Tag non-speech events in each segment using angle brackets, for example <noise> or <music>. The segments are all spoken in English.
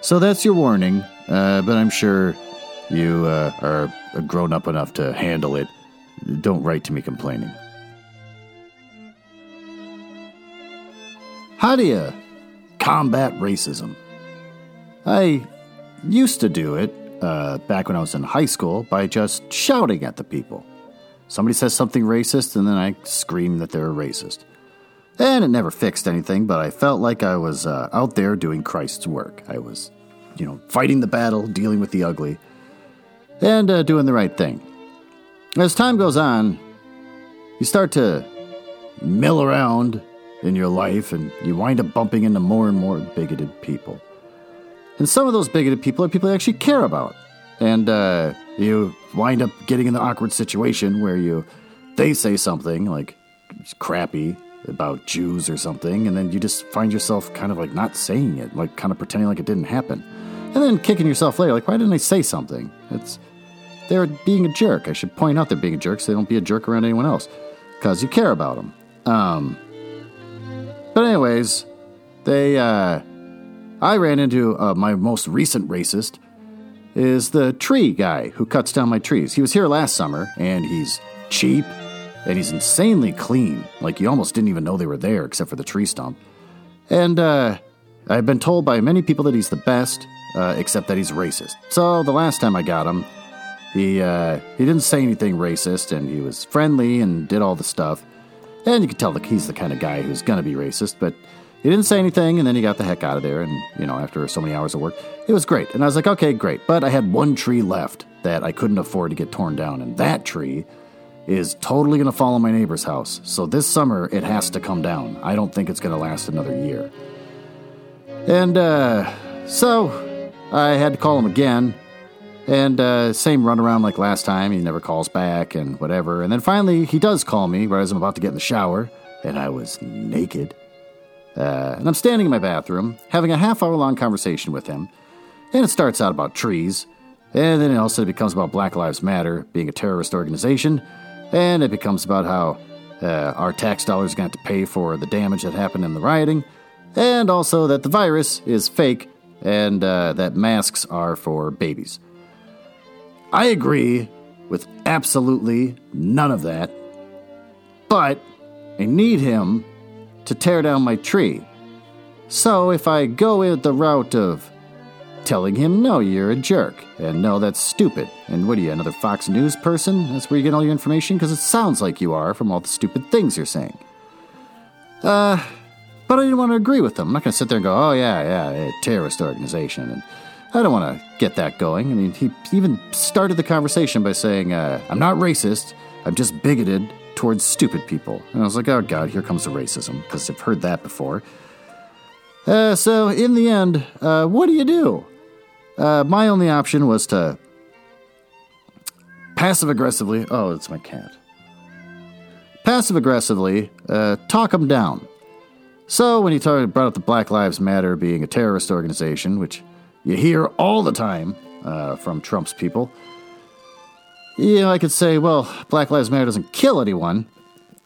So that's your warning, uh, but I'm sure you uh, are grown up enough to handle it. Don't write to me complaining. How do you combat racism? I used to do it uh, back when I was in high school by just shouting at the people. Somebody says something racist, and then I scream that they're a racist. And it never fixed anything, but I felt like I was uh, out there doing Christ's work. I was, you know, fighting the battle, dealing with the ugly, and uh, doing the right thing. As time goes on, you start to mill around in your life and you wind up bumping into more and more bigoted people. And some of those bigoted people are people you actually care about. And uh, you wind up getting in the awkward situation where you they say something like crappy about Jews or something, and then you just find yourself kind of like not saying it, like kind of pretending like it didn't happen. And then kicking yourself later, like, why didn't I say something? It's they're being a jerk. I should point out they're being a jerk so they don't be a jerk around anyone else. Because you care about them. Um, but anyways, they uh, I ran into uh, my most recent racist is the tree guy who cuts down my trees. He was here last summer and he's cheap and he's insanely clean. Like you almost didn't even know they were there except for the tree stump. And uh, I've been told by many people that he's the best, uh, except that he's racist. So the last time I got him, he uh, he didn't say anything racist and he was friendly and did all the stuff. And you could tell that he's the kind of guy who's to be racist, but he didn't say anything, and then he got the heck out of there. And, you know, after so many hours of work, it was great. And I was like, okay, great. But I had one tree left that I couldn't afford to get torn down. And that tree is totally going to fall on my neighbor's house. So this summer, it has to come down. I don't think it's going to last another year. And uh, so I had to call him again. And uh, same runaround like last time. He never calls back and whatever. And then finally, he does call me right as I'm about to get in the shower, and I was naked. Uh, and I'm standing in my bathroom, having a half hour long conversation with him. And it starts out about trees, and then it also becomes about Black Lives Matter being a terrorist organization, and it becomes about how uh, our tax dollars going to pay for the damage that happened in the rioting, and also that the virus is fake and uh, that masks are for babies. I agree with absolutely none of that, but I need him to tear down my tree. So if I go the route of telling him, no, you're a jerk, and no, that's stupid, and what are you, another Fox News person? That's where you get all your information? Because it sounds like you are from all the stupid things you're saying. Uh, but I didn't want to agree with them. I'm not going to sit there and go, oh, yeah, yeah, a terrorist organization, and I don't want to get that going. I mean, he even started the conversation by saying, uh, I'm not racist, I'm just bigoted towards stupid people. And I was like, oh god, here comes the racism, because I've heard that before. Uh, so, in the end, uh, what do you do? Uh, my only option was to passive aggressively, oh, it's my cat. Passive aggressively, uh, talk him down. So, when he talked, brought up the Black Lives Matter being a terrorist organization, which you hear all the time uh, from Trump's people. You know, I could say, well, Black Lives Matter doesn't kill anyone.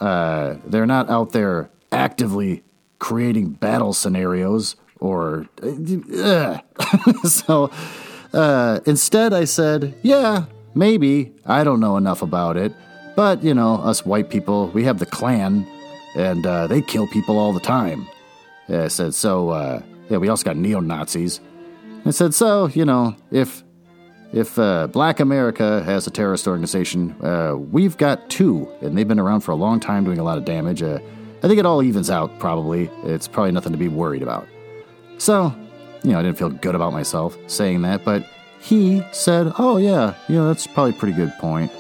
Uh, they're not out there actively creating battle scenarios or. Uh, <laughs> so uh, instead, I said, yeah, maybe. I don't know enough about it. But, you know, us white people, we have the Klan, and uh, they kill people all the time. I said, so, uh, yeah, we also got neo Nazis. I said, so, you know, if if uh, Black America has a terrorist organization, uh, we've got two, and they've been around for a long time doing a lot of damage. I think it all evens out, probably. It's probably nothing to be worried about. So, you know, I didn't feel good about myself saying that, but he said, oh, yeah, you know, that's probably a pretty good point.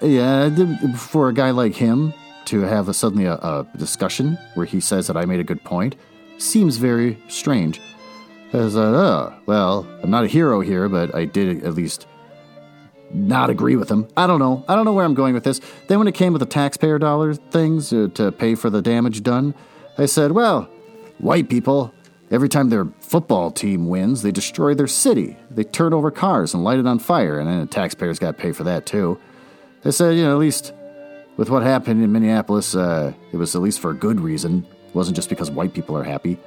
Yeah, for a guy like him to have a, suddenly a, a discussion where he says that I made a good point seems very strange. I said, oh, well, I'm not a hero here, but I did at least not agree with him. I don't know. I don't know where I'm going with this. Then, when it came with the taxpayer dollar things uh, to pay for the damage done, I said, well, white people, every time their football team wins, they destroy their city. They turn over cars and light it on fire, and then the taxpayers got to pay for that too. I said, you know, at least with what happened in Minneapolis, uh, it was at least for a good reason. It wasn't just because white people are happy.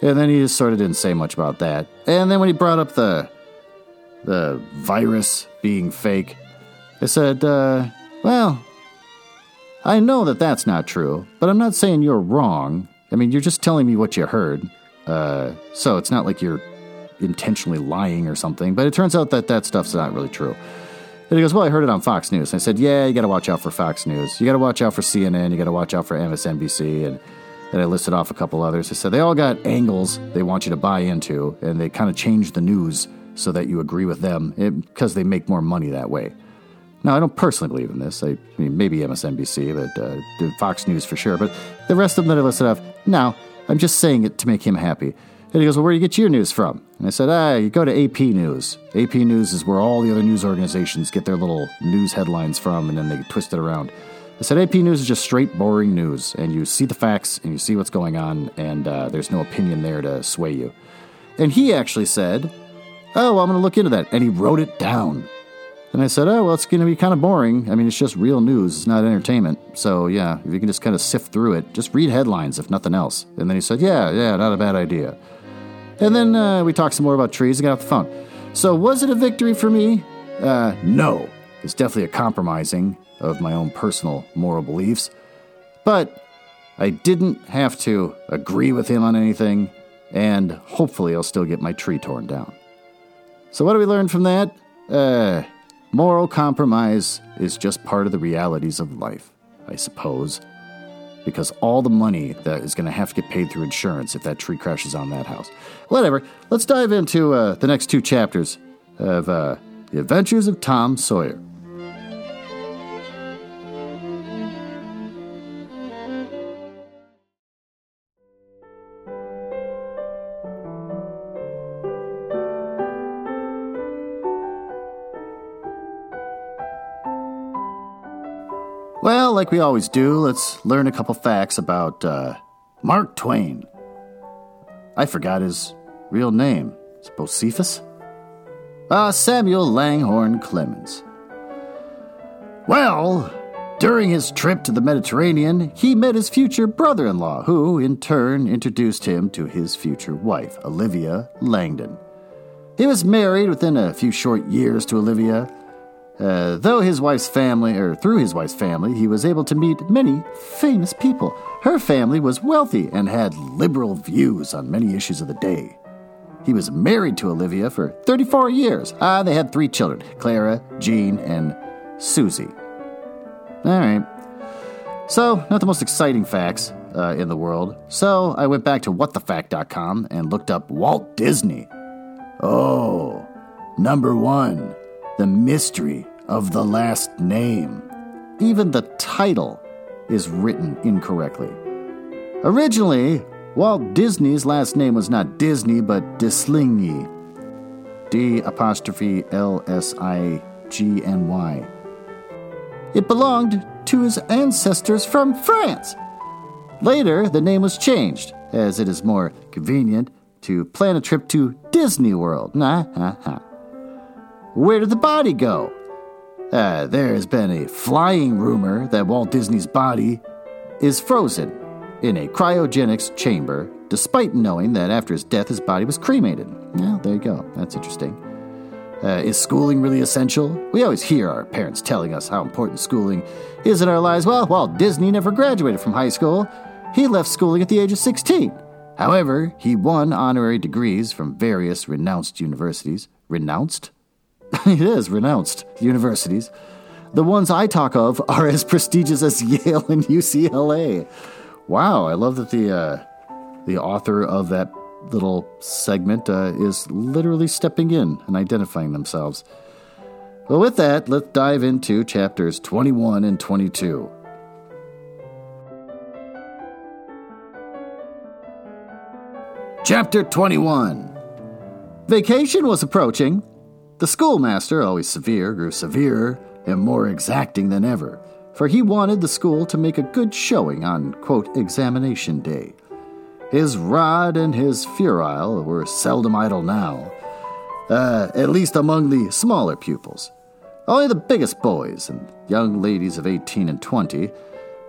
And then he just sort of didn't say much about that. And then when he brought up the the virus being fake, I said, uh, well, I know that that's not true, but I'm not saying you're wrong. I mean, you're just telling me what you heard. Uh, so it's not like you're intentionally lying or something, but it turns out that that stuff's not really true. And he goes, Well, I heard it on Fox News. And I said, Yeah, you got to watch out for Fox News. You got to watch out for CNN. You got to watch out for MSNBC. And then I listed off a couple others. I said, They all got angles they want you to buy into, and they kind of change the news so that you agree with them because they make more money that way. Now, I don't personally believe in this. I, mean, maybe MSNBC, but uh, Fox News for sure. But the rest of them that I listed off, no, I'm just saying it to make him happy. And he goes, Well, where do you get your news from? And I said, Ah, you go to AP News. AP News is where all the other news organizations get their little news headlines from, and then they twist it around. I said, AP News is just straight, boring news, and you see the facts and you see what's going on, and uh, there's no opinion there to sway you. And he actually said, Oh, I'm going to look into that. And he wrote it down. And I said, Oh, well, it's going to be kind of boring. I mean, it's just real news, it's not entertainment. So, yeah, if you can just kind of sift through it, just read headlines, if nothing else. And then he said, Yeah, yeah, not a bad idea. And then uh, we talked some more about trees and got off the phone. So, was it a victory for me? Uh, no. It's definitely a compromising of my own personal moral beliefs. But I didn't have to agree with him on anything, and hopefully I'll still get my tree torn down. So, what do we learn from that? Uh, moral compromise is just part of the realities of life, I suppose because all the money that is going to have to get paid through insurance if that tree crashes on that house. Whatever. Let's dive into uh, the next two chapters of uh, The Adventures of Tom Sawyer. Like we always do, let's learn a couple facts about uh, Mark Twain. I forgot his real name. It's Bocephus? Uh, Samuel Langhorne Clemens. Well, during his trip to the Mediterranean, he met his future brother in law, who, in turn, introduced him to his future wife, Olivia Langdon. He was married within a few short years to Olivia, uh, though his wife's family, or through his wife's family, he was able to meet many famous people. Her family was wealthy and had liberal views on many issues of the day. He was married to Olivia for 34 years. Ah, they had three children Clara, Jean, and Susie. All right. So, not the most exciting facts uh, in the world. So, I went back to whatthefact.com and looked up Walt Disney. Oh, number one the mystery of the last name. Even the title is written incorrectly. Originally, Walt Disney's last name was not Disney, but Dislingy. D apostrophe L S I G N Y. It belonged to his ancestors from France. Later, the name was changed, as it is more convenient to plan a trip to Disney World. Nah, ha, ha. Where did the body go? Uh, there has been a flying rumor that Walt Disney's body is frozen in a cryogenics chamber, despite knowing that after his death his body was cremated. Well, there you go. That's interesting. Uh, is schooling really essential? We always hear our parents telling us how important schooling is in our lives. Well, Walt Disney never graduated from high school. He left schooling at the age of 16. However, he won honorary degrees from various renounced universities. Renounced? <laughs> it is renounced universities. The ones I talk of are as prestigious as <laughs> Yale and UCLA. Wow, I love that the uh, the author of that little segment uh, is literally stepping in and identifying themselves. Well, with that, let's dive into chapters 21 and 22. Chapter 21 Vacation was approaching. The schoolmaster, always severe, grew severer and more exacting than ever, for he wanted the school to make a good showing on, quote, examination day. His rod and his ferule were seldom idle now, uh, at least among the smaller pupils. Only the biggest boys and young ladies of 18 and 20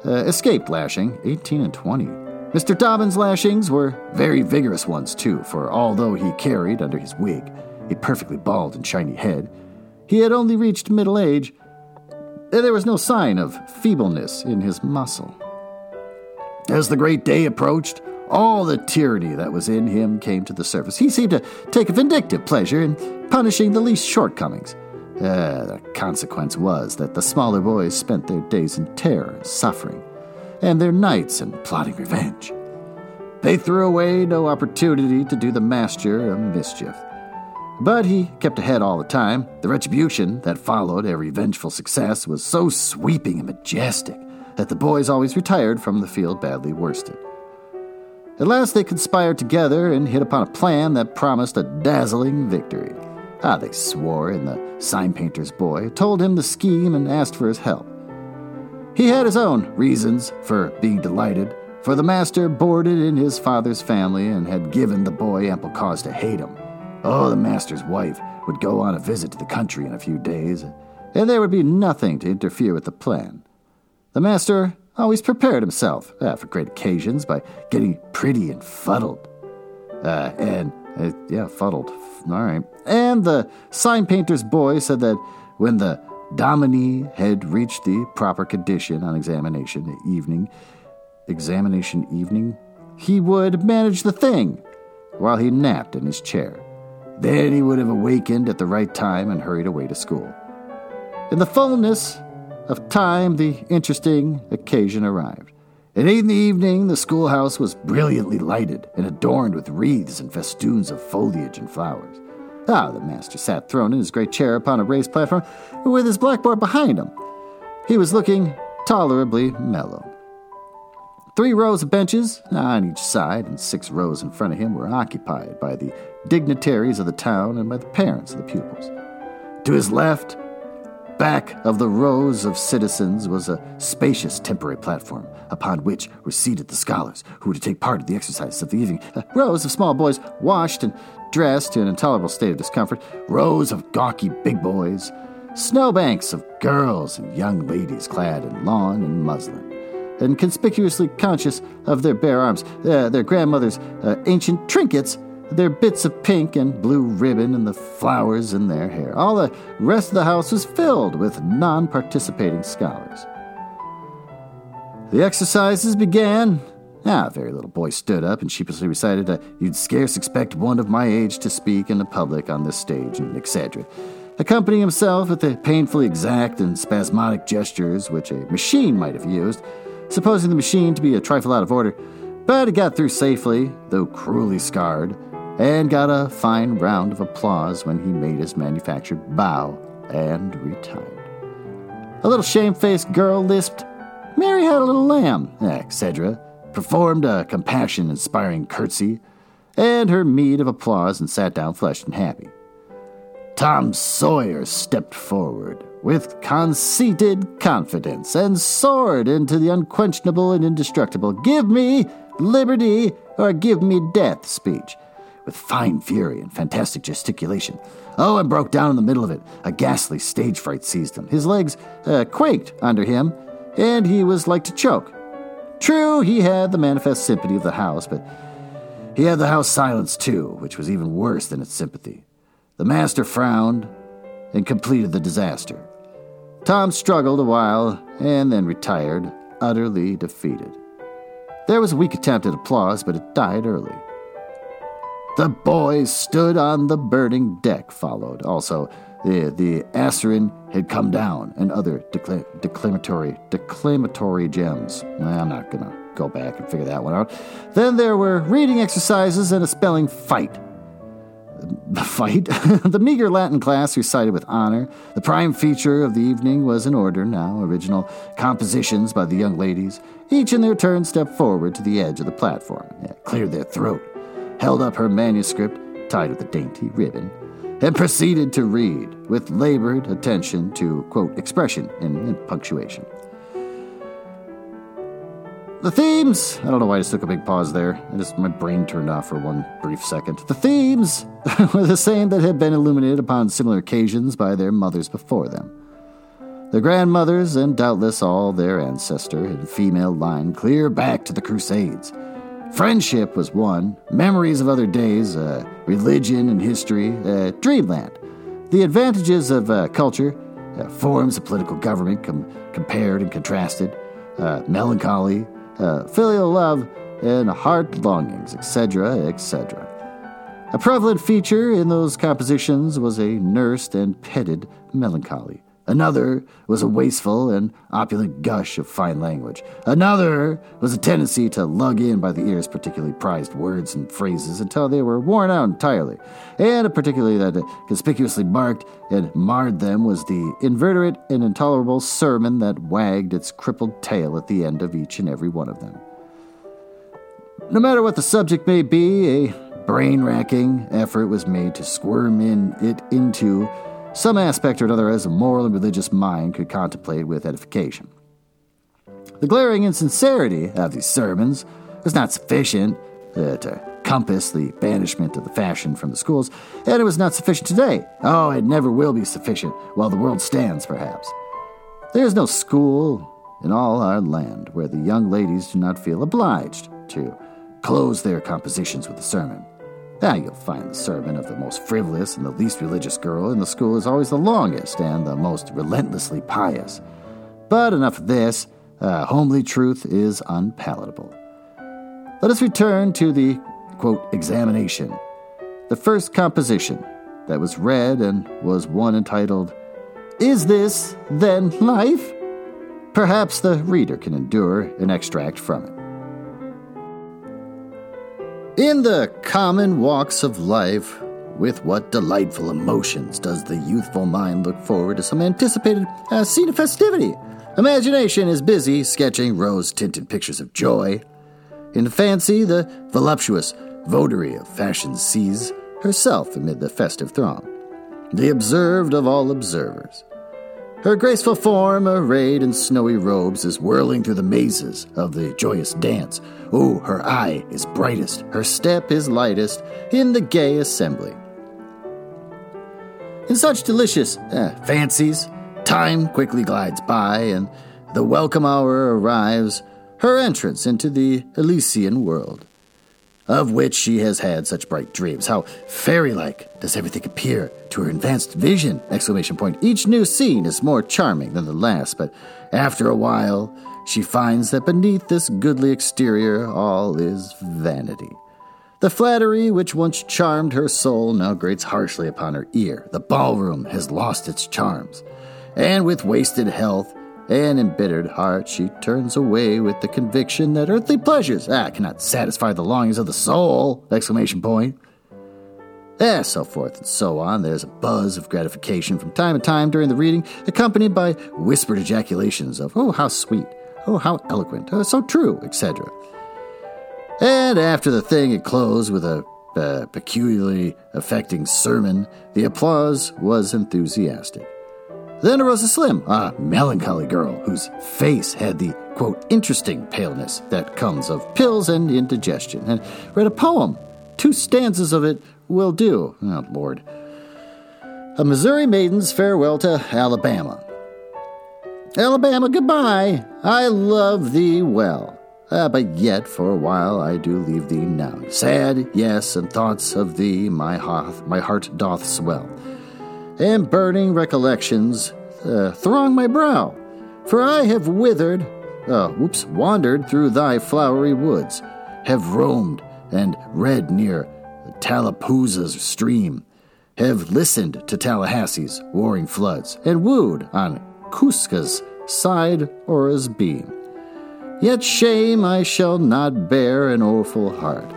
uh, escaped lashing, 18 and 20. Mr. Dobbin's lashings were very vigorous ones, too, for although he carried under his wig a perfectly bald and shiny head, he had only reached middle age, and there was no sign of feebleness in his muscle. As the great day approached, all the tyranny that was in him came to the surface. He seemed to take a vindictive pleasure in punishing the least shortcomings. Uh, the consequence was that the smaller boys spent their days in terror and suffering, and their nights in plotting revenge. They threw away no opportunity to do the master a mischief. But he kept ahead all the time. The retribution that followed every vengeful success was so sweeping and majestic that the boys always retired from the field badly worsted. At last they conspired together and hit upon a plan that promised a dazzling victory. Ah, they swore, and the sign painter's boy told him the scheme and asked for his help. He had his own reasons for being delighted, for the master boarded in his father's family and had given the boy ample cause to hate him. Oh, the master's wife would go on a visit to the country in a few days, and there would be nothing to interfere with the plan. The master always prepared himself uh, for great occasions by getting pretty and fuddled. Uh, and, uh, yeah, fuddled. All right. And the sign painter's boy said that when the dominie had reached the proper condition on examination evening, examination evening, he would manage the thing while he napped in his chair. Then he would have awakened at the right time and hurried away to school. In the fullness of time, the interesting occasion arrived. And in the evening, the schoolhouse was brilliantly lighted and adorned with wreaths and festoons of foliage and flowers. Ah, the master sat thrown in his great chair upon a raised platform with his blackboard behind him. He was looking tolerably mellow. Three rows of benches on each side and six rows in front of him were occupied by the dignitaries of the town and by the parents of the pupils. To his left, back of the rows of citizens, was a spacious temporary platform upon which were seated the scholars who were to take part in the exercises of the evening. Uh, rows of small boys, washed and dressed in an intolerable state of discomfort, rows of gawky big boys, snowbanks of girls and young ladies clad in lawn and muslin and conspicuously conscious of their bare arms, uh, their grandmother's uh, ancient trinkets, their bits of pink and blue ribbon, and the flowers in their hair. All the rest of the house was filled with non participating scholars. The exercises began. Ah, a very little boy stood up and sheepishly recited, uh, You'd scarce expect one of my age to speak in the public on this stage, and etc., accompanying himself with the painfully exact and spasmodic gestures which a machine might have used supposing the machine to be a trifle out of order, but it got through safely, though cruelly scarred, and got a fine round of applause when he made his manufactured bow and retired. A little shamefaced girl lisped, Mary had a little lamb, etc., performed a compassion inspiring curtsy, and her meed of applause and sat down flushed and happy. Tom Sawyer stepped forward, with conceited confidence and soared into the unquestionable and indestructible Give me liberty or give me death speech with fine fury and fantastic gesticulation. Oh, and broke down in the middle of it. A ghastly stage fright seized him. His legs uh, quaked under him, and he was like to choke. True, he had the manifest sympathy of the house, but he had the house silenced too, which was even worse than its sympathy. The master frowned and completed the disaster. Tom struggled a while and then retired, utterly defeated. There was a weak attempt at applause, but it died early. The boys stood on the burning deck, followed. Also, the, the Assyrian had come down, and other decla- declamatory, declamatory gems. I'm not going to go back and figure that one out. Then there were reading exercises and a spelling fight the fight. <laughs> the meager Latin class recited with honor. The prime feature of the evening was in order now original compositions by the young ladies. Each in their turn stepped forward to the edge of the platform, eh, cleared their throat, held up her manuscript, tied with a dainty ribbon, and proceeded to read with labored attention to, quote, expression and punctuation. The themes, I don't know why I just took a big pause there. I just, my brain turned off for one brief second. The themes <laughs> were the same that had been illuminated upon similar occasions by their mothers before them. Their grandmothers, and doubtless all their ancestor and female line, clear back to the Crusades. Friendship was one, memories of other days, uh, religion and history, uh, dreamland. The advantages of uh, culture, uh, forms of political government com- compared and contrasted, uh, melancholy, uh, filial love, and heart longings, etc., etc. A prevalent feature in those compositions was a nursed and petted melancholy. Another was a wasteful and opulent gush of fine language. Another was a tendency to lug in by the ears particularly prized words and phrases until they were worn out entirely. And a particularly that conspicuously marked and marred them was the invertebrate and intolerable sermon that wagged its crippled tail at the end of each and every one of them. No matter what the subject may be, a brain racking effort was made to squirm in it into some aspect or another as a moral and religious mind could contemplate with edification. The glaring insincerity of these sermons was not sufficient uh, to compass the banishment of the fashion from the schools, and it was not sufficient today. Oh, it never will be sufficient while the world stands, perhaps. There is no school in all our land where the young ladies do not feel obliged to close their compositions with a sermon. Ah, you'll find the sermon of the most frivolous and the least religious girl in the school is always the longest and the most relentlessly pious. But enough of this. Uh, homely truth is unpalatable. Let us return to the, quote, examination. The first composition that was read and was one entitled, Is This Then Life? Perhaps the reader can endure an extract from it. In the common walks of life, with what delightful emotions does the youthful mind look forward to some anticipated uh, scene of festivity? Imagination is busy sketching rose tinted pictures of joy. In fancy, the voluptuous votary of fashion sees herself amid the festive throng, the observed of all observers. Her graceful form, arrayed in snowy robes, is whirling through the mazes of the joyous dance. Oh, her eye is brightest, her step is lightest in the gay assembly. In such delicious uh, fancies, time quickly glides by, and the welcome hour arrives, her entrance into the Elysian world of which she has had such bright dreams. How fairy-like does everything appear to her advanced vision! Exclamation point. Each new scene is more charming than the last, but after a while, she finds that beneath this goodly exterior all is vanity. The flattery which once charmed her soul now grates harshly upon her ear. The ballroom has lost its charms, and with wasted health and embittered heart, she turns away with the conviction that earthly pleasures ah, cannot satisfy the longings of the soul! Exclamation point. And so forth and so on. There's a buzz of gratification from time to time during the reading, accompanied by whispered ejaculations of, oh, how sweet, oh, how eloquent, oh, so true, etc. And after the thing had closed with a uh, peculiarly affecting sermon, the applause was enthusiastic. Then arose a slim, a melancholy girl whose face had the, quote, interesting paleness that comes of pills and indigestion, and read a poem. Two stanzas of it will do. Oh, Lord. A Missouri Maiden's Farewell to Alabama. Alabama, goodbye. I love thee well. Ah, but yet for a while I do leave thee now. Sad, yes, and thoughts of thee my my heart doth swell and burning recollections uh, throng my brow. For I have withered, uh, whoops, wandered through thy flowery woods, have roamed and read near Tallapoosa's stream, have listened to Tallahassee's warring floods, and wooed on Coosa's side Ora's beam. Yet shame I shall not bear an awful heart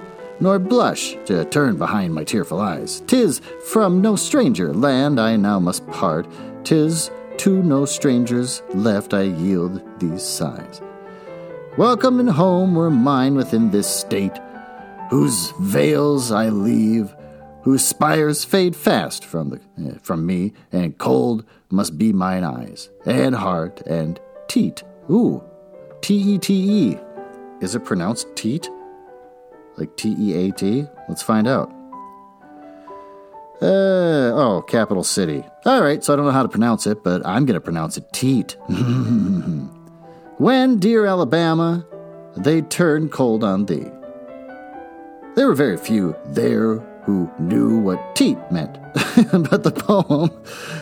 nor blush to turn behind my tearful eyes. Tis from no stranger land I now must part, tis to no strangers left I yield these sighs. Welcome and home were mine within this state, whose vales I leave, whose spires fade fast from, the, uh, from me, and cold must be mine eyes, and heart, and teat. Ooh, T E T E. Is it pronounced teat? Like T E A T? Let's find out. Uh, oh, capital city. All right, so I don't know how to pronounce it, but I'm going to pronounce it teat. <laughs> when, dear Alabama, they turn cold on thee. There were very few there who knew what teat meant, <laughs> but the poem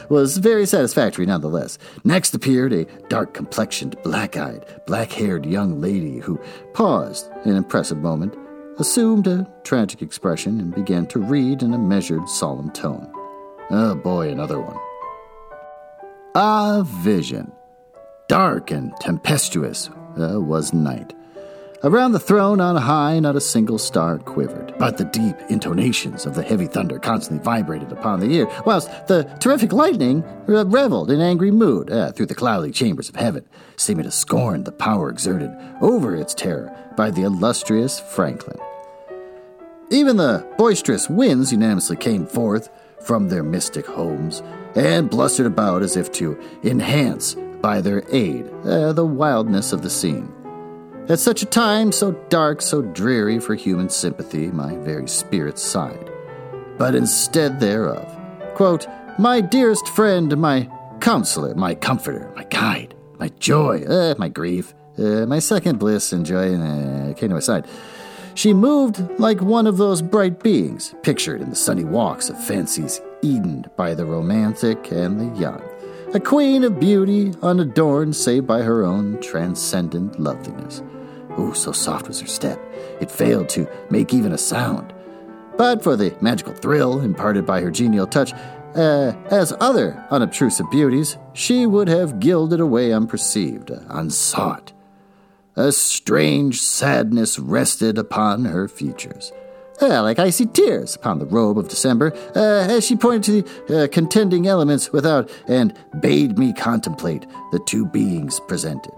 was very satisfactory nonetheless. Next appeared a dark complexioned, black eyed, black haired young lady who paused an impressive moment assumed a tragic expression and began to read in a measured, solemn tone. Oh boy, another one. A vision. Dark and tempestuous uh, was night. Around the throne on high, not a single star quivered, but the deep intonations of the heavy thunder constantly vibrated upon the ear, whilst the terrific lightning reveled in angry mood uh, through the cloudy chambers of heaven, seeming to scorn the power exerted over its terror by the illustrious Franklin. Even the boisterous winds unanimously came forth from their mystic homes and blustered about as if to enhance by their aid uh, the wildness of the scene. At such a time, so dark, so dreary for human sympathy, my very spirit sighed. But instead thereof, quote, My dearest friend, my counselor, my comforter, my guide, my joy, uh, my grief, uh, my second bliss and joy, uh, came to my side. She moved like one of those bright beings pictured in the sunny walks of fancies Eden by the romantic and the young. A queen of beauty, unadorned save by her own transcendent loveliness. Oh, so soft was her step, it failed to make even a sound. But for the magical thrill imparted by her genial touch, uh, as other unobtrusive beauties, she would have gilded away unperceived, unsought. A strange sadness rested upon her features. Uh, like icy tears upon the robe of December, uh, as she pointed to the uh, contending elements without and bade me contemplate the two beings presented.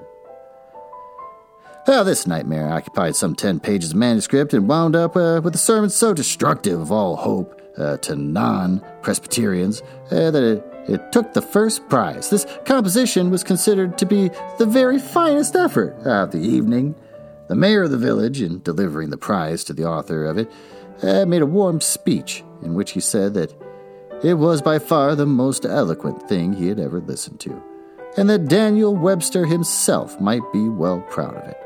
Well, this nightmare occupied some ten pages of manuscript and wound up uh, with a sermon so destructive of all hope uh, to non Presbyterians uh, that it, it took the first prize. This composition was considered to be the very finest effort of the evening. The mayor of the village, in delivering the prize to the author of it, uh, made a warm speech in which he said that it was by far the most eloquent thing he had ever listened to, and that Daniel Webster himself might be well proud of it.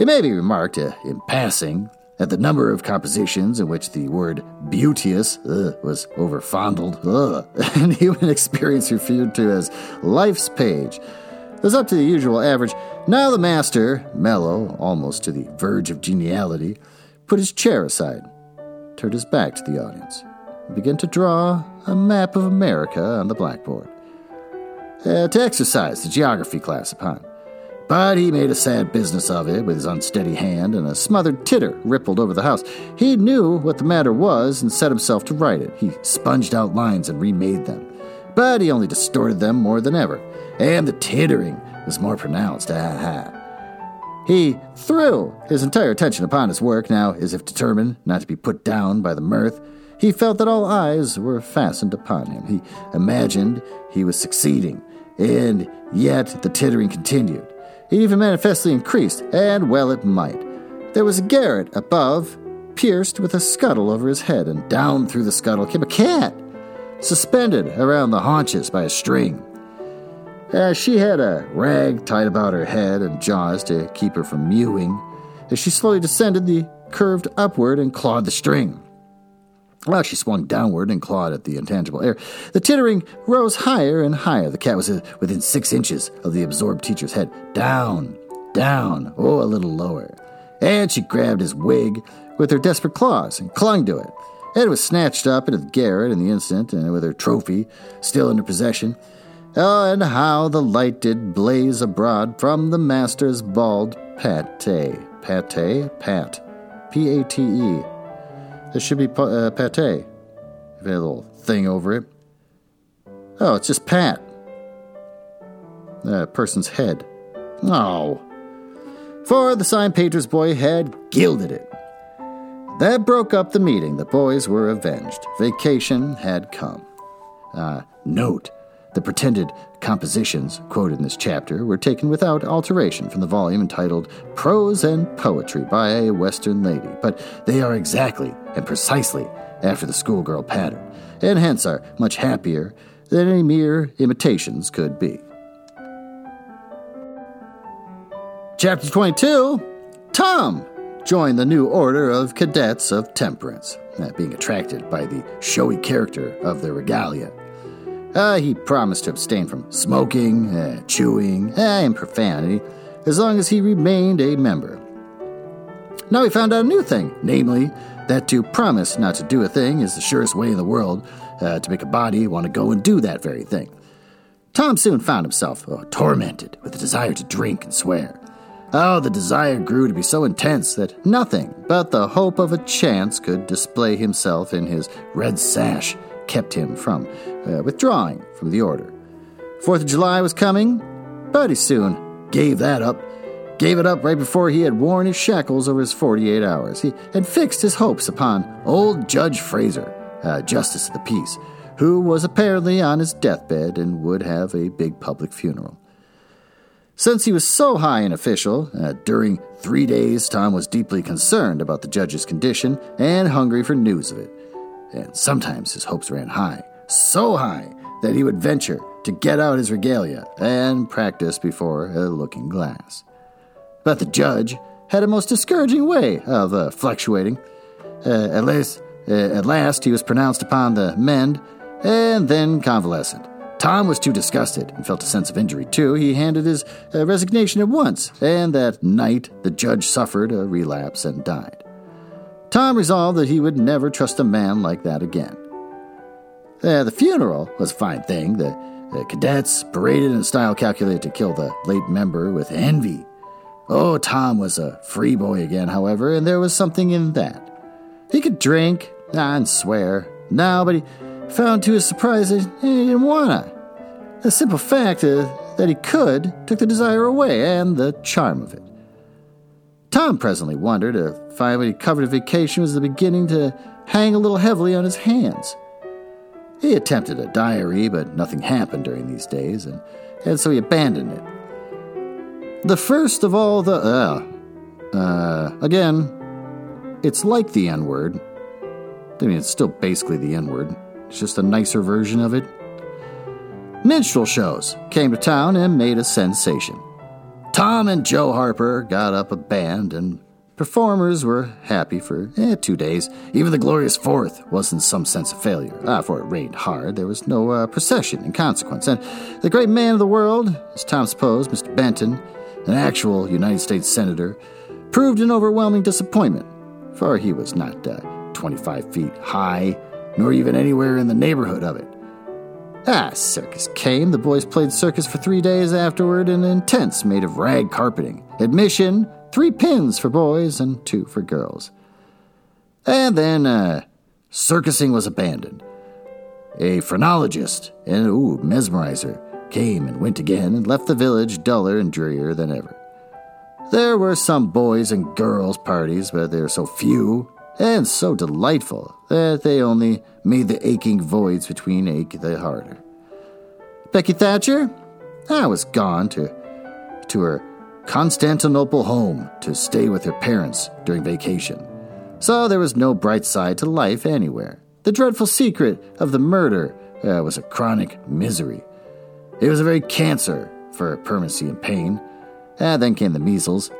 It may be remarked uh, in passing that the number of compositions in which the word beauteous uh, was overfondled uh, <laughs> and human experience referred to as life's page was up to the usual average. Now the master, mellow, almost to the verge of geniality, put his chair aside, turned his back to the audience, and began to draw a map of America on the blackboard. Uh, to exercise the geography class upon. But he made a sad business of it with his unsteady hand, and a smothered titter rippled over the house. He knew what the matter was and set himself to write it. He sponged out lines and remade them. But he only distorted them more than ever, and the tittering was more pronounced. Ah ha. He threw his entire attention upon his work, now as if determined not to be put down by the mirth. He felt that all eyes were fastened upon him. He imagined he was succeeding, and yet the tittering continued. It even manifestly increased, and well it might. There was a garret above, pierced with a scuttle over his head, and down through the scuttle came a cat, suspended around the haunches by a string. As she had a rag tied about her head and jaws to keep her from mewing. As she slowly descended, the curved upward and clawed the string. Well, she swung downward and clawed at the intangible air. The tittering rose higher and higher. The cat was uh, within six inches of the absorbed teacher's head. Down, down, oh, a little lower. And she grabbed his wig with her desperate claws and clung to it. Ed was snatched up into the garret in the instant, and with her trophy still in her possession. Oh, and how the light did blaze abroad from the master's bald pate. Pate? Pat. P A T E. This should be uh, pate. If a little thing over it. Oh, it's just Pat. A person's head. Oh. For the sign painter's boy had gilded it. That broke up the meeting. The boys were avenged. Vacation had come. Uh, note the pretended compositions quoted in this chapter were taken without alteration from the volume entitled Prose and Poetry by a Western Lady, but they are exactly and precisely after the schoolgirl pattern, and hence are much happier than any mere imitations could be. Chapter 22 Tom joined the new order of cadets of temperance, not being attracted by the showy character of their regalia. Uh, he promised to abstain from smoking, uh, chewing, uh, and profanity as long as he remained a member. Now he found out a new thing, namely, that to promise not to do a thing is the surest way in the world uh, to make a body want to go and do that very thing. Tom soon found himself uh, tormented with the desire to drink and swear. Oh, the desire grew to be so intense that nothing but the hope of a chance could display himself in his red sash kept him from uh, withdrawing from the order. Fourth of July was coming, but he soon gave that up. Gave it up right before he had worn his shackles over his 48 hours. He had fixed his hopes upon old Judge Frazer, uh, Justice of the Peace, who was apparently on his deathbed and would have a big public funeral. Since he was so high an official, uh, during three days Tom was deeply concerned about the judge's condition and hungry for news of it and sometimes his hopes ran high, so high that he would venture to get out his regalia and practice before a looking glass. But the judge had a most discouraging way of uh, fluctuating. Uh, at, least, uh, at last, he was pronounced upon the mend and then convalescent. Tom was too disgusted and felt a sense of injury, too. He handed his uh, resignation at once, and that night the judge suffered a relapse and died. Tom resolved that he would never trust a man like that again. Uh, the funeral was a fine thing. The, the cadets paraded in style calculated to kill the late member with envy. Oh, Tom was a free boy again, however, and there was something in that. He could drink and swear now, but he found to his surprise that he didn't wanna. The simple fact uh, that he could took the desire away and the charm of it. Tom presently wondered if finally covered vacation was the beginning to hang a little heavily on his hands. He attempted a diary, but nothing happened during these days, and, and so he abandoned it. The first of all the. Uh, uh, again, it's like the N word. I mean, it's still basically the N word, it's just a nicer version of it. Minstrel shows came to town and made a sensation. Tom and Joe Harper got up a band, and performers were happy for eh, two days. Even the glorious Fourth was in some sense a failure, ah, for it rained hard. There was no uh, procession in consequence, and the great man of the world, as Tom supposed, Mr. Benton, an actual United States Senator, proved an overwhelming disappointment, for he was not uh, 25 feet high, nor even anywhere in the neighborhood of it. Ah, circus came. The boys played circus for three days afterward in in tents made of rag carpeting. Admission three pins for boys and two for girls. And then, uh, circusing was abandoned. A phrenologist and, ooh, mesmerizer came and went again and left the village duller and drearier than ever. There were some boys and girls' parties, but they were so few and so delightful that they only made the aching voids between ache the harder. Becky Thatcher? I was gone to, to her Constantinople home to stay with her parents during vacation. So there was no bright side to life anywhere. The dreadful secret of the murder uh, was a chronic misery. It was a very cancer for permanency and pain. And then came the measles,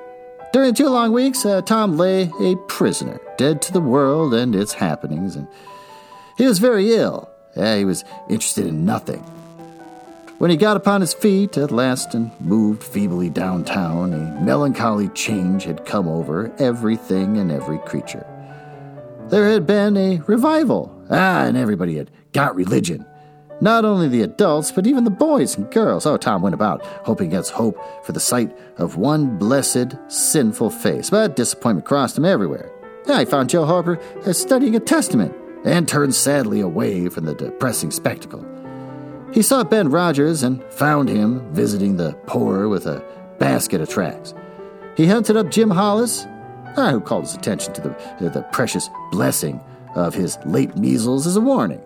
during two long weeks, uh, Tom lay a prisoner, dead to the world and its happenings, and he was very ill. Uh, he was interested in nothing. When he got upon his feet at last and moved feebly downtown, a melancholy change had come over everything and every creature. There had been a revival. Ah, and everybody had got religion. Not only the adults, but even the boys and girls. Oh, Tom went about, hoping against hope for the sight of one blessed, sinful face. But disappointment crossed him everywhere. I found Joe Harper studying a testament and turned sadly away from the depressing spectacle. He saw Ben Rogers and found him visiting the poor with a basket of tracts. He hunted up Jim Hollis who called his attention to the, the precious blessing of his late measles as a warning.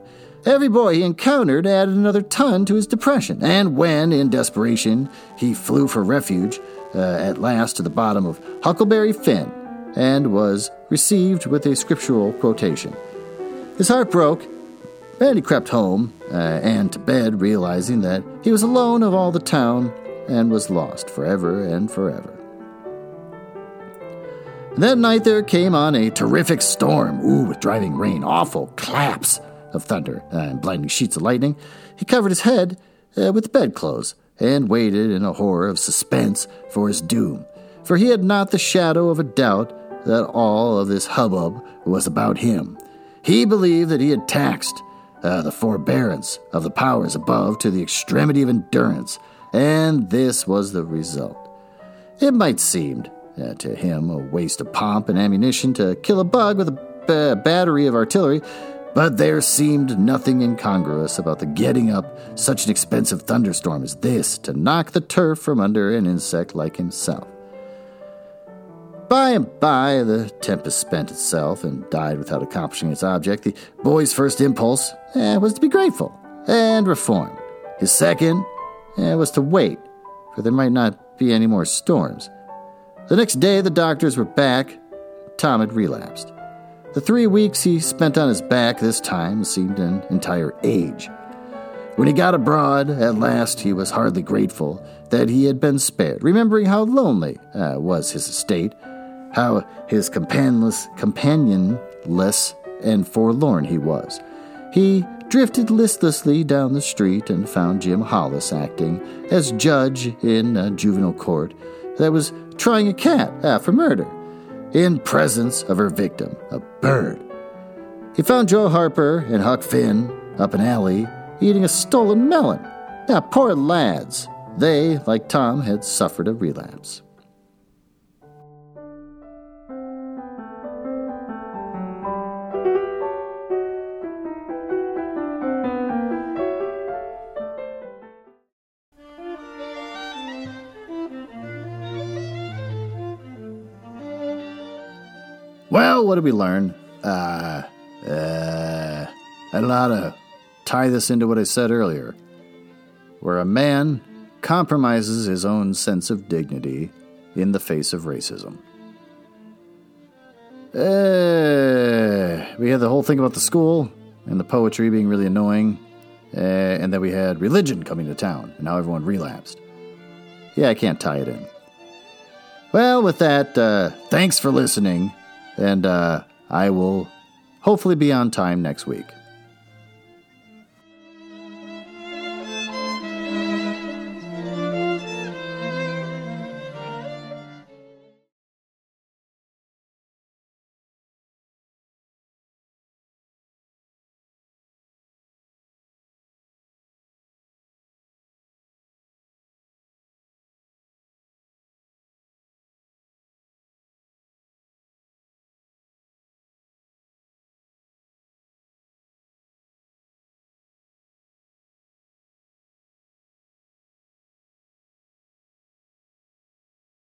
Every boy he encountered added another ton to his depression, and when, in desperation, he flew for refuge, uh, at last to the bottom of Huckleberry Finn, and was received with a scriptural quotation. His heart broke, and he crept home uh, and to bed, realizing that he was alone of all the town and was lost forever and forever. That night there came on a terrific storm, ooh, with driving rain, awful claps of thunder and blinding sheets of lightning. He covered his head uh, with the bedclothes and waited in a horror of suspense for his doom, for he had not the shadow of a doubt that all of this hubbub was about him. He believed that he had taxed uh, the forbearance of the powers above to the extremity of endurance, and this was the result. It might seem uh, to him a waste of pomp and ammunition to kill a bug with a b- battery of artillery, but there seemed nothing incongruous about the getting up such an expensive thunderstorm as this to knock the turf from under an insect like himself. By and by, the tempest spent itself and died without accomplishing its object. The boy's first impulse eh, was to be grateful and reform. His second eh, was to wait, for there might not be any more storms. The next day, the doctors were back. Tom had relapsed. The three weeks he spent on his back this time seemed an entire age. When he got abroad, at last he was hardly grateful that he had been spared, remembering how lonely uh, was his estate how his companionless, companionless and forlorn he was. He drifted listlessly down the street and found Jim Hollis acting as judge in a juvenile court that was trying a cat uh, for murder, in presence of her victim, a bird. He found Joe Harper and Huck Finn up an alley eating a stolen melon. Now, poor lads. They, like Tom, had suffered a relapse. What did we learn? Uh, uh, I don't know how to tie this into what I said earlier. Where a man compromises his own sense of dignity in the face of racism. Uh, we had the whole thing about the school and the poetry being really annoying, uh, and then we had religion coming to town and how everyone relapsed. Yeah, I can't tie it in. Well, with that, uh, thanks for listening and uh, I will hopefully be on time next week.